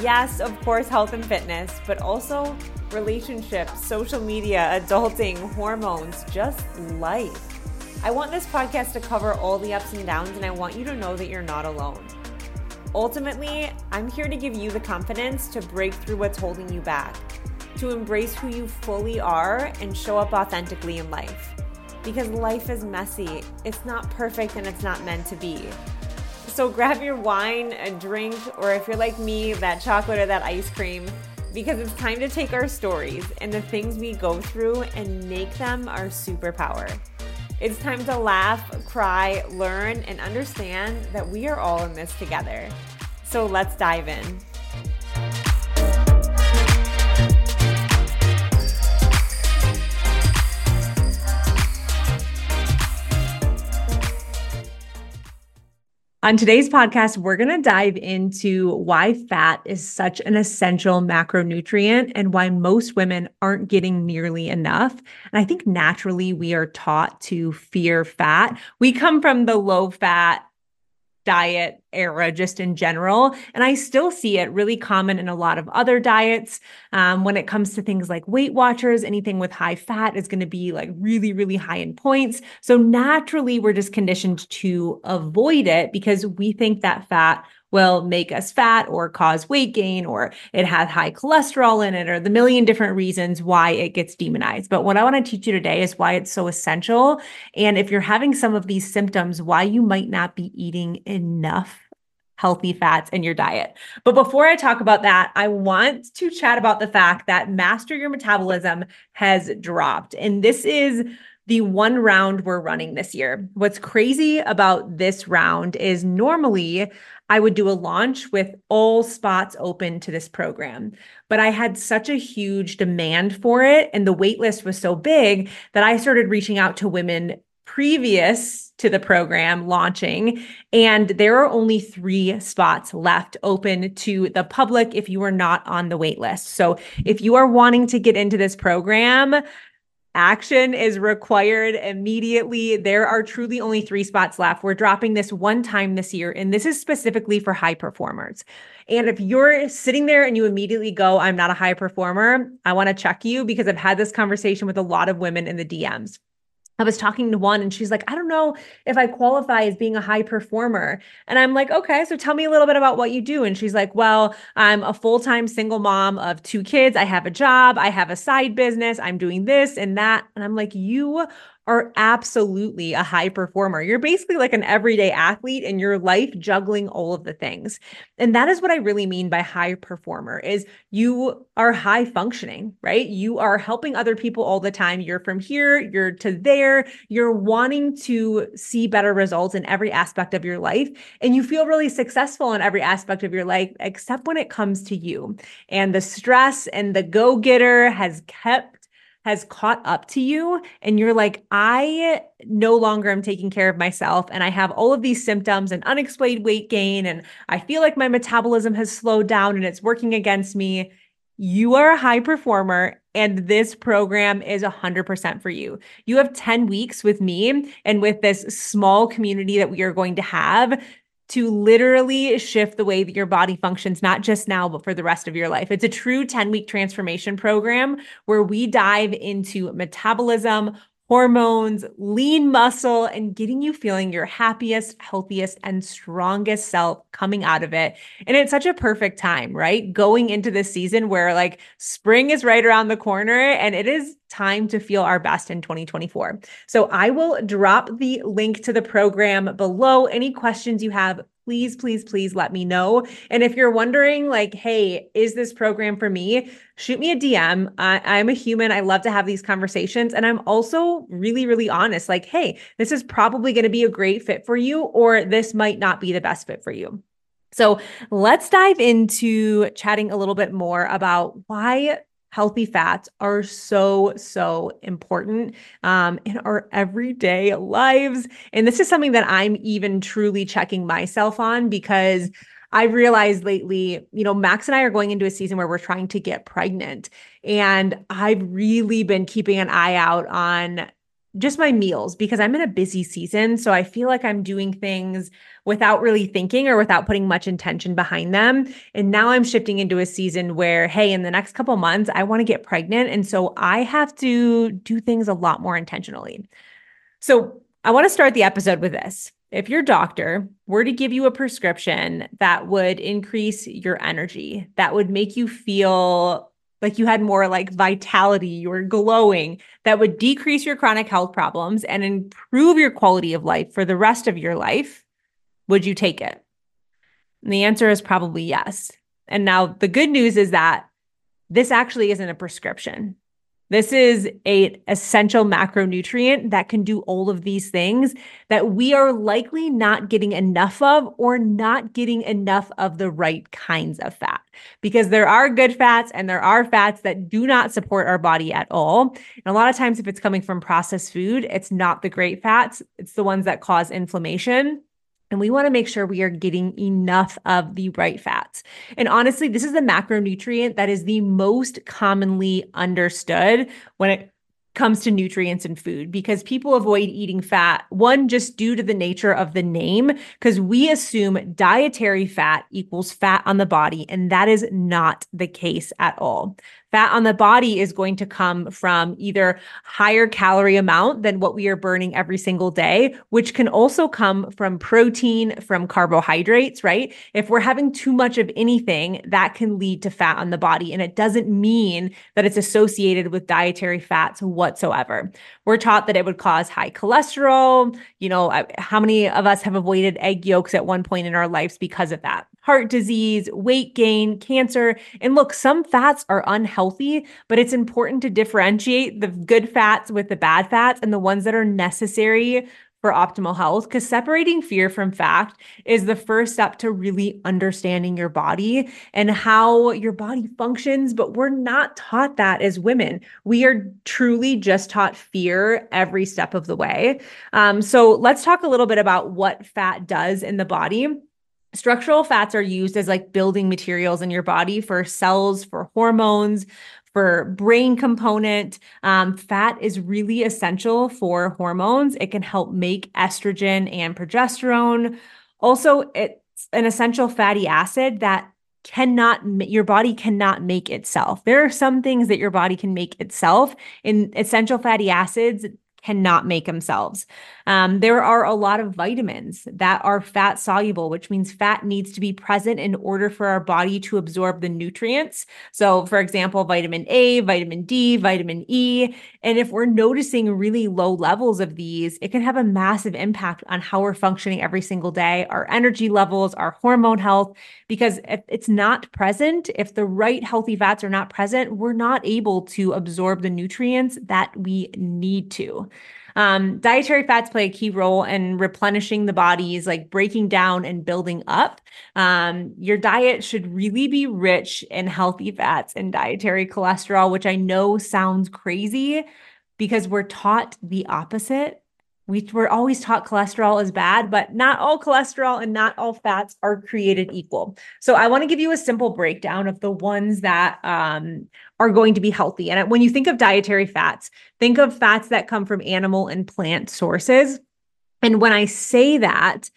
Yes, of course, health and fitness, but also relationships, social media, adulting, hormones, just life. I want this podcast to cover all the ups and downs, and I want you to know that you're not alone. Ultimately, I'm here to give you the confidence to break through what's holding you back, to embrace who you fully are, and show up authentically in life. Because life is messy, it's not perfect, and it's not meant to be. So grab your wine, a drink, or if you're like me, that chocolate or that ice cream because it's time to take our stories and the things we go through and make them our superpower. It's time to laugh, cry, learn, and understand that we are all in this together. So let's dive in. On today's podcast, we're going to dive into why fat is such an essential macronutrient and why most women aren't getting nearly enough. And I think naturally we are taught to fear fat. We come from the low fat diet era just in general. And I still see it really common in a lot of other diets. Um, when it comes to things like Weight Watchers, anything with high fat is going to be like really, really high in points. So naturally, we're just conditioned to avoid it because we think that fat will make us fat or cause weight gain or it has high cholesterol in it or the million different reasons why it gets demonized. But what I want to teach you today is why it's so essential. And if you're having some of these symptoms, why you might not be eating enough healthy fats in your diet. But before I talk about that, I want to chat about the fact that Master Your Metabolism has dropped. And this is the one round we're running this year. What's crazy about this round is normally I would do a launch with all spots open to this program. But I had such a huge demand for it, and the wait list was so big that I started reaching out to women previous to the program launching. And there are only three spots left open to the public if you are not on the wait list. So if you are wanting to get into this program, Action is required immediately. There are truly only three spots left. We're dropping this one time this year, and this is specifically for high performers. And if you're sitting there and you immediately go, I'm not a high performer, I want to check you because I've had this conversation with a lot of women in the DMs. I was talking to one and she's like, I don't know if I qualify as being a high performer. And I'm like, okay, so tell me a little bit about what you do. And she's like, well, I'm a full time single mom of two kids. I have a job, I have a side business, I'm doing this and that. And I'm like, you are absolutely a high performer. You're basically like an everyday athlete in your life juggling all of the things. And that is what I really mean by high performer is you are high functioning, right? You are helping other people all the time. You're from here, you're to there, you're wanting to see better results in every aspect of your life and you feel really successful in every aspect of your life except when it comes to you. And the stress and the go-getter has kept has caught up to you and you're like, I no longer am taking care of myself and I have all of these symptoms and unexplained weight gain and I feel like my metabolism has slowed down and it's working against me. You are a high performer and this program is 100% for you. You have 10 weeks with me and with this small community that we are going to have to literally shift the way that your body functions, not just now, but for the rest of your life. It's a true 10 week transformation program where we dive into metabolism, hormones, lean muscle, and getting you feeling your happiest, healthiest, and strongest self coming out of it. And it's such a perfect time, right? Going into this season where like spring is right around the corner and it is time to feel our best in 2024. So I will drop the link to the program below. Any questions you have, please, please, please let me know. And if you're wondering, like, hey, is this program for me? Shoot me a DM. I, am a human. I love to have these conversations. And I'm also really, really honest like, hey, this is probably going to be a great fit for you, or this might not be the best fit for you. So let's dive into chatting a little bit more about why healthy fats are so, so important um, in our everyday lives. And this is something that I'm even truly checking myself on because I've realized lately, you know, Max and I are going into a season where we're trying to get pregnant. And I've really been keeping an eye out on just my meals because I'm in a busy season. So I feel like I'm doing things without really thinking or without putting much intention behind them. And now I'm shifting into a season where, hey, in the next couple months, I want to get pregnant. And so I have to do things a lot more intentionally. So I want to start the episode with this. If your doctor were to give you a prescription that would increase your energy, that would make you feel like you had more like vitality, you were glowing, that would decrease your chronic health problems and improve your quality of life for the rest of your life, would you take it? And the answer is probably yes. And now the good news is that this actually isn't a prescription. This is a essential macronutrient that can do all of these things that we are likely not getting enough of or not getting enough of the right kinds of fat because there are good fats and there are fats that do not support our body at all. And a lot of times if it's coming from processed food, it's not the great fats, it's the ones that cause inflammation. And we want to make sure we are getting enough of the right fats. And honestly, this is the macronutrient that is the most commonly understood when it comes to nutrients in food because people avoid eating fat one just due to the nature of the name because we assume dietary fat equals fat on the body and that is not the case at all fat on the body is going to come from either higher calorie amount than what we are burning every single day, which can also come from protein, from carbohydrates, right? If we're having too much of anything, that can lead to fat on the body. And it doesn't mean that it's associated with dietary fats whatsoever. We're taught that it would cause high cholesterol. You know, how many of us have avoided egg yolks at one point in our lives because of that? Heart disease, weight gain, cancer. And look, some fats are unhealthy, but it's important to differentiate the good fats with the bad fats and the ones that are necessary for optimal health because separating fear from fact is the first step to really understanding your body and how your body functions. But we're not taught that as women. We are truly just taught fear every step of the way. Um, so let's talk a little bit about what fat does in the body structural fats are used as like building materials in your body for cells, for hormones, for brain component. Um, fat is really essential for hormones. It can help make estrogen and progesterone. Also, it's an essential fatty acid that cannot your body cannot make itself. There are some things that your body can make itself in essential fatty acids cannot make themselves. Um, there are a lot of vitamins that are fat soluble, which means fat needs to be present in order for our body to absorb the nutrients. So, for example, vitamin A, vitamin D, vitamin E. And if we're noticing really low levels of these, it can have a massive impact on how we're functioning every single day, our energy levels, our hormone health. Because if it's not present, if the right healthy fats are not present, we're not able to absorb the nutrients that we need to. Um, dietary fats play a key role in replenishing the body's like breaking down and building up. Um, your diet should really be rich in healthy fats and dietary cholesterol, which I know sounds crazy because we're taught the opposite we were always taught cholesterol is bad, but not all cholesterol and not all fats are created equal. So I want to give you a simple breakdown of the ones that um, are going to be healthy. And when you think of dietary fats, think of fats that come from animal and plant sources. And when I say that,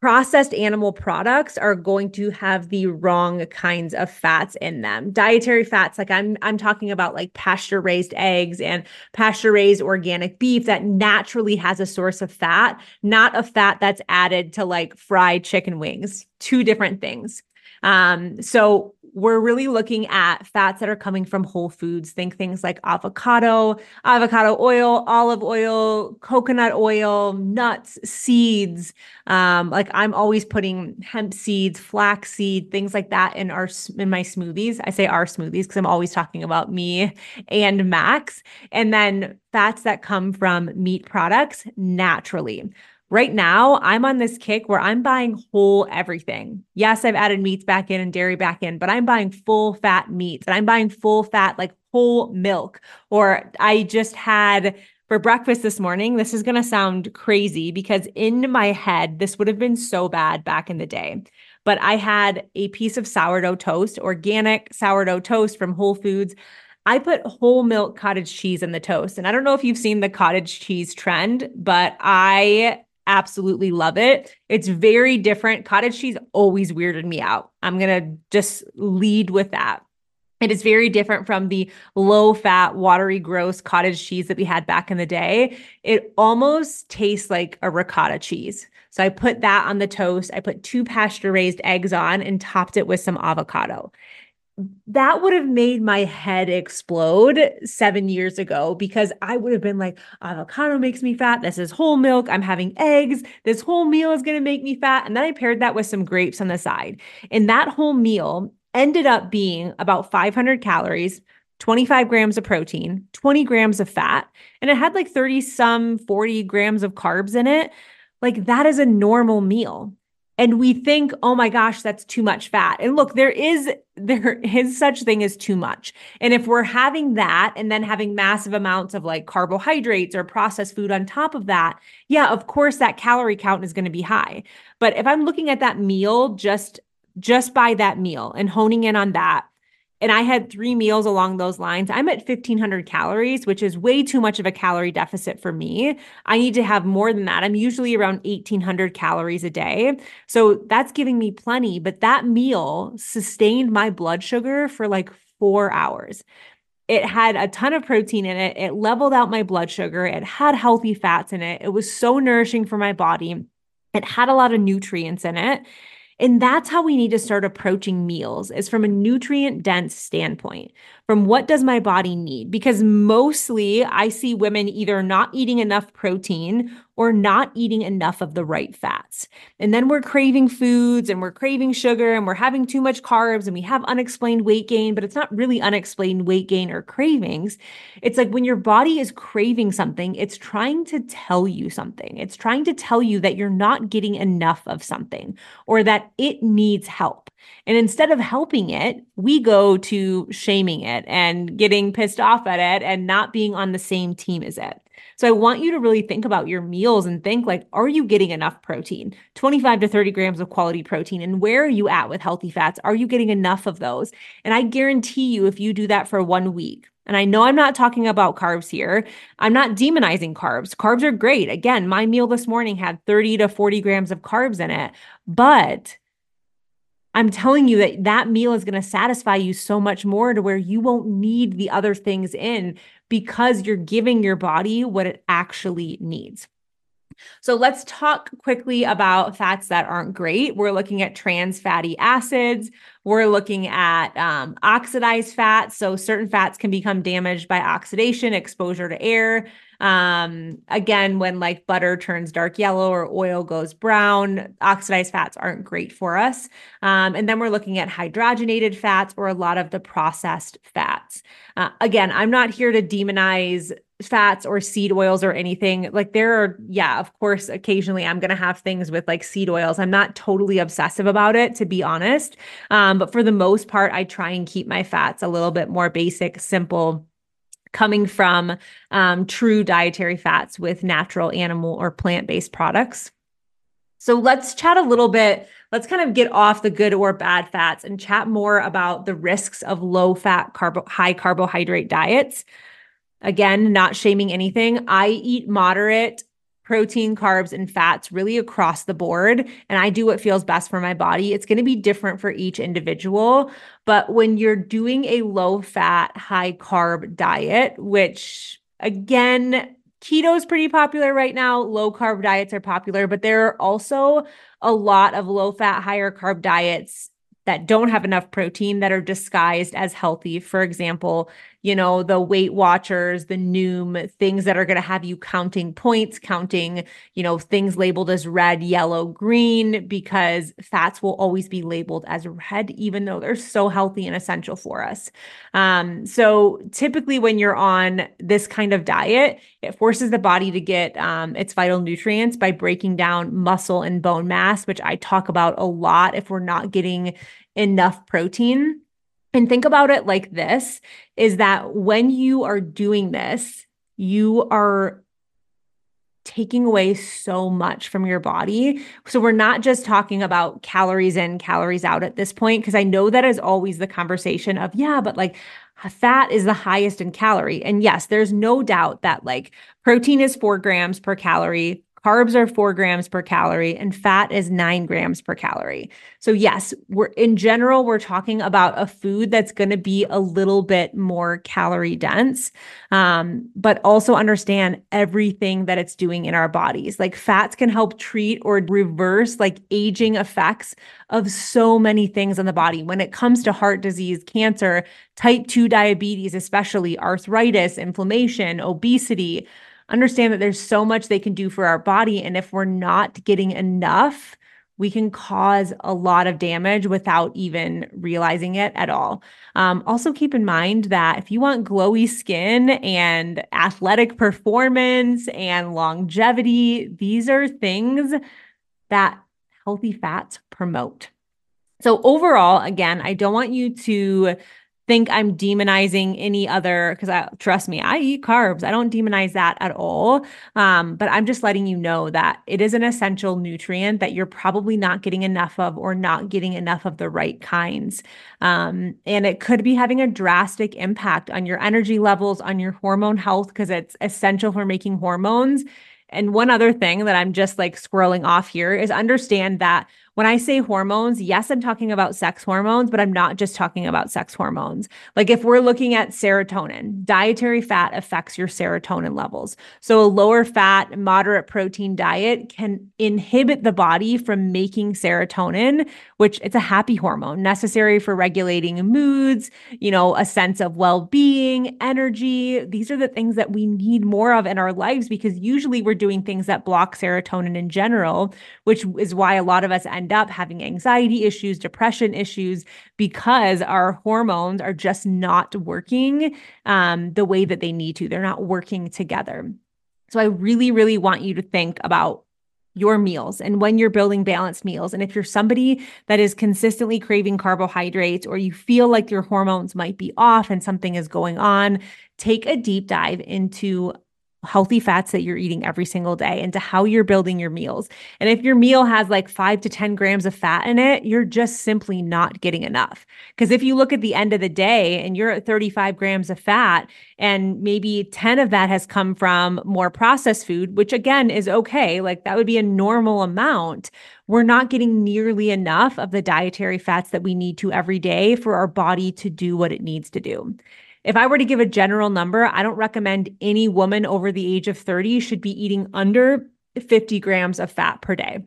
processed animal products are going to have the wrong kinds of fats in them. Dietary fats like I'm I'm talking about like pasture raised eggs and pasture raised organic beef that naturally has a source of fat, not a fat that's added to like fried chicken wings. Two different things. Um so we're really looking at fats that are coming from whole foods. Think things like avocado, avocado oil, olive oil, coconut oil, nuts, seeds. Um, like I'm always putting hemp seeds, flax seed, things like that in our in my smoothies. I say our smoothies because I'm always talking about me and Max. And then fats that come from meat products naturally Right now, I'm on this kick where I'm buying whole everything. Yes, I've added meats back in and dairy back in, but I'm buying full fat meats and I'm buying full fat, like whole milk. Or I just had for breakfast this morning. This is going to sound crazy because in my head, this would have been so bad back in the day. But I had a piece of sourdough toast, organic sourdough toast from Whole Foods. I put whole milk cottage cheese in the toast. And I don't know if you've seen the cottage cheese trend, but I absolutely love it. It's very different. Cottage cheese always weirded me out. I'm going to just lead with that. It is very different from the low fat, watery, gross cottage cheese that we had back in the day. It almost tastes like a ricotta cheese. So I put that on the toast. I put two pasture raised eggs on and topped it with some avocado that would have made my head explode seven years ago because I would have been like, avocado makes me fat. This is whole milk. I'm having eggs. This whole meal is going to make me fat. And then I paired that with some grapes on the side. And that whole meal ended up being about 500 calories, 25 grams of protein, 20 grams of fat, and it had like 30 some 40 grams of carbs in it. Like that is a normal meal and we think oh my gosh that's too much fat. And look there is there is such thing as too much. And if we're having that and then having massive amounts of like carbohydrates or processed food on top of that yeah of course that calorie count is going to be high. But if i'm looking at that meal just just by that meal and honing in on that and I had three meals along those lines, I'm at 1500 calories, which is way too much of a calorie deficit for me. I need to have more than that. I'm usually around 1800 calories a day. So that's giving me plenty, but that meal sustained my blood sugar for like four hours. It had a ton of protein in it. It leveled out my blood sugar. It had healthy fats in it. It was so nourishing for my body. It had a lot of nutrients in it. And that's how we need to start approaching meals is from a nutrient dense standpoint. From what does my body need? Because mostly I see women either not eating enough protein or not eating enough of the right fats. And then we're craving foods and we're craving sugar and we're having too much carbs and we have unexplained weight gain, but it's not really unexplained weight gain or cravings. It's like when your body is craving something, it's trying to tell you something. It's trying to tell you that you're not getting enough of something or that it needs help. And instead of helping it, we go to shaming it and getting pissed off at it and not being on the same team as it. So I want you to really think about your meals and think like, are you getting enough protein? 25 to 30 grams of quality protein. And where are you at with healthy fats? Are you getting enough of those? And I guarantee you, if you do that for one week, and I know I'm not talking about carbs here. I'm not demonizing carbs. Carbs are great. Again, my meal this morning had 30 to 40 grams of carbs in it, but I'm telling you that that meal is going to satisfy you so much more to where you won't need the other things in because you're giving your body what it actually needs. So let's talk quickly about fats that aren't great. We're looking at trans fatty acids. We're looking at um, oxidized fats. So certain fats can become damaged by oxidation, exposure to air. Um, again, when like butter turns dark yellow or oil goes brown, oxidized fats aren't great for us. Um, and then we're looking at hydrogenated fats or a lot of the processed fats. Uh, again, I'm not here to demonize fats or seed oils or anything. Like there are, yeah, of course, occasionally I'm going to have things with like seed oils. I'm not totally obsessive about it, to be honest. Um, but for the most part, I try and keep my fats a little bit more basic, simple coming from um, true dietary fats with natural animal or plant based products. So let's chat a little bit. Let's kind of get off the good or bad fats and chat more about the risks of low fat, carbo- high carbohydrate diets. Again, not shaming anything. I eat moderate protein, carbs, and fats really across the board. And I do what feels best for my body. It's going to be different for each individual. But when you're doing a low fat, high carb diet, which again, keto is pretty popular right now, low carb diets are popular, but there are also a lot of low fat, higher carb diets that don't have enough protein that are disguised as healthy. For example, you know, the Weight Watchers, the Noom, things that are going to have you counting points, counting, you know, things labeled as red, yellow, green, because fats will always be labeled as red, even though they're so healthy and essential for us. Um, so typically, when you're on this kind of diet, it forces the body to get um, its vital nutrients by breaking down muscle and bone mass, which I talk about a lot if we're not getting enough protein. And think about it like this is that when you are doing this, you are taking away so much from your body. So we're not just talking about calories in, calories out at this point, because I know that is always the conversation of, yeah, but like fat is the highest in calorie. And yes, there's no doubt that like protein is four grams per calorie, Carbs are four grams per calorie and fat is nine grams per calorie. So, yes, we're in general, we're talking about a food that's going to be a little bit more calorie dense, um, but also understand everything that it's doing in our bodies. Like, fats can help treat or reverse like aging effects of so many things in the body. When it comes to heart disease, cancer, type 2 diabetes, especially arthritis, inflammation, obesity understand that there's so much they can do for our body. And if we're not getting enough, we can cause a lot of damage without even realizing it at all. Um, also, keep in mind that if you want glowy skin and athletic performance and longevity, these are things that healthy fats promote. So, overall, again, I don't want you to think I'm demonizing any other because I trust me, I eat carbs. I don't demonize that at all. Um, but I'm just letting you know that it is an essential nutrient that you're probably not getting enough of or not getting enough of the right kinds. Um, and it could be having a drastic impact on your energy levels, on your hormone health, because it's essential for making hormones. And one other thing that I'm just like scrolling off here is understand that when I say hormones, yes, I'm talking about sex hormones, but I'm not just talking about sex hormones. Like if we're looking at serotonin, dietary fat affects your serotonin levels. So a lower fat, moderate protein diet can inhibit the body from making serotonin, which it's a happy hormone necessary for regulating moods, you know, a sense of well-being, energy. These are the things that we need more of in our lives because usually we're doing things that block serotonin in general, which is why a lot of us end up having anxiety issues, depression issues, because our hormones are just not working um, the way that they need to. They're not working together. So I really, really want you to think about your meals and when you're building balanced meals. And if you're somebody that is consistently craving carbohydrates or you feel like your hormones might be off and something is going on, take a deep dive into healthy fats that you're eating every single day into how you're building your meals. And if your meal has like five to 10 grams of fat in it, you're just simply not getting enough. Because if you look at the end of the day and you're at 35 grams of fat, and maybe 10 of that has come from more processed food, which again is okay, like that would be a normal amount. We're not getting nearly enough of the dietary fats that we need to every day for our body to do what it needs to do. If I were to give a general number, I don't recommend any woman over the age of 30 should be eating under 50 grams of fat per day.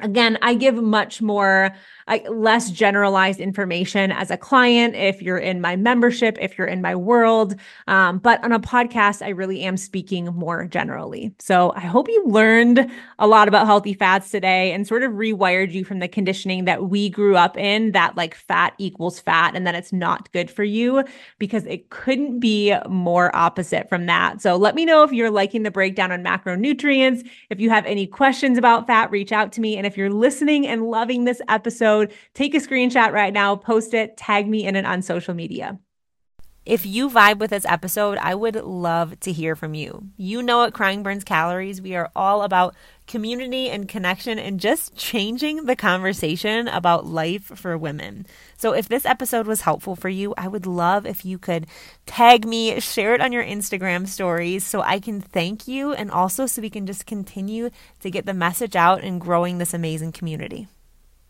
Again, I give much more I, less generalized information as a client if you're in my membership, if you're in my world. Um, but on a podcast, I really am speaking more generally. So I hope you learned a lot about healthy fats today and sort of rewired you from the conditioning that we grew up in that like fat equals fat and that it's not good for you because it couldn't be more opposite from that. So let me know if you're liking the breakdown on macronutrients. If you have any questions about fat, reach out to me. And if you're listening and loving this episode, take a screenshot right now, post it, tag me in it on social media. If you vibe with this episode, I would love to hear from you. You know at Crying Burns Calories, we are all about community and connection and just changing the conversation about life for women. So if this episode was helpful for you, I would love if you could tag me, share it on your Instagram stories so I can thank you and also so we can just continue to get the message out and growing this amazing community.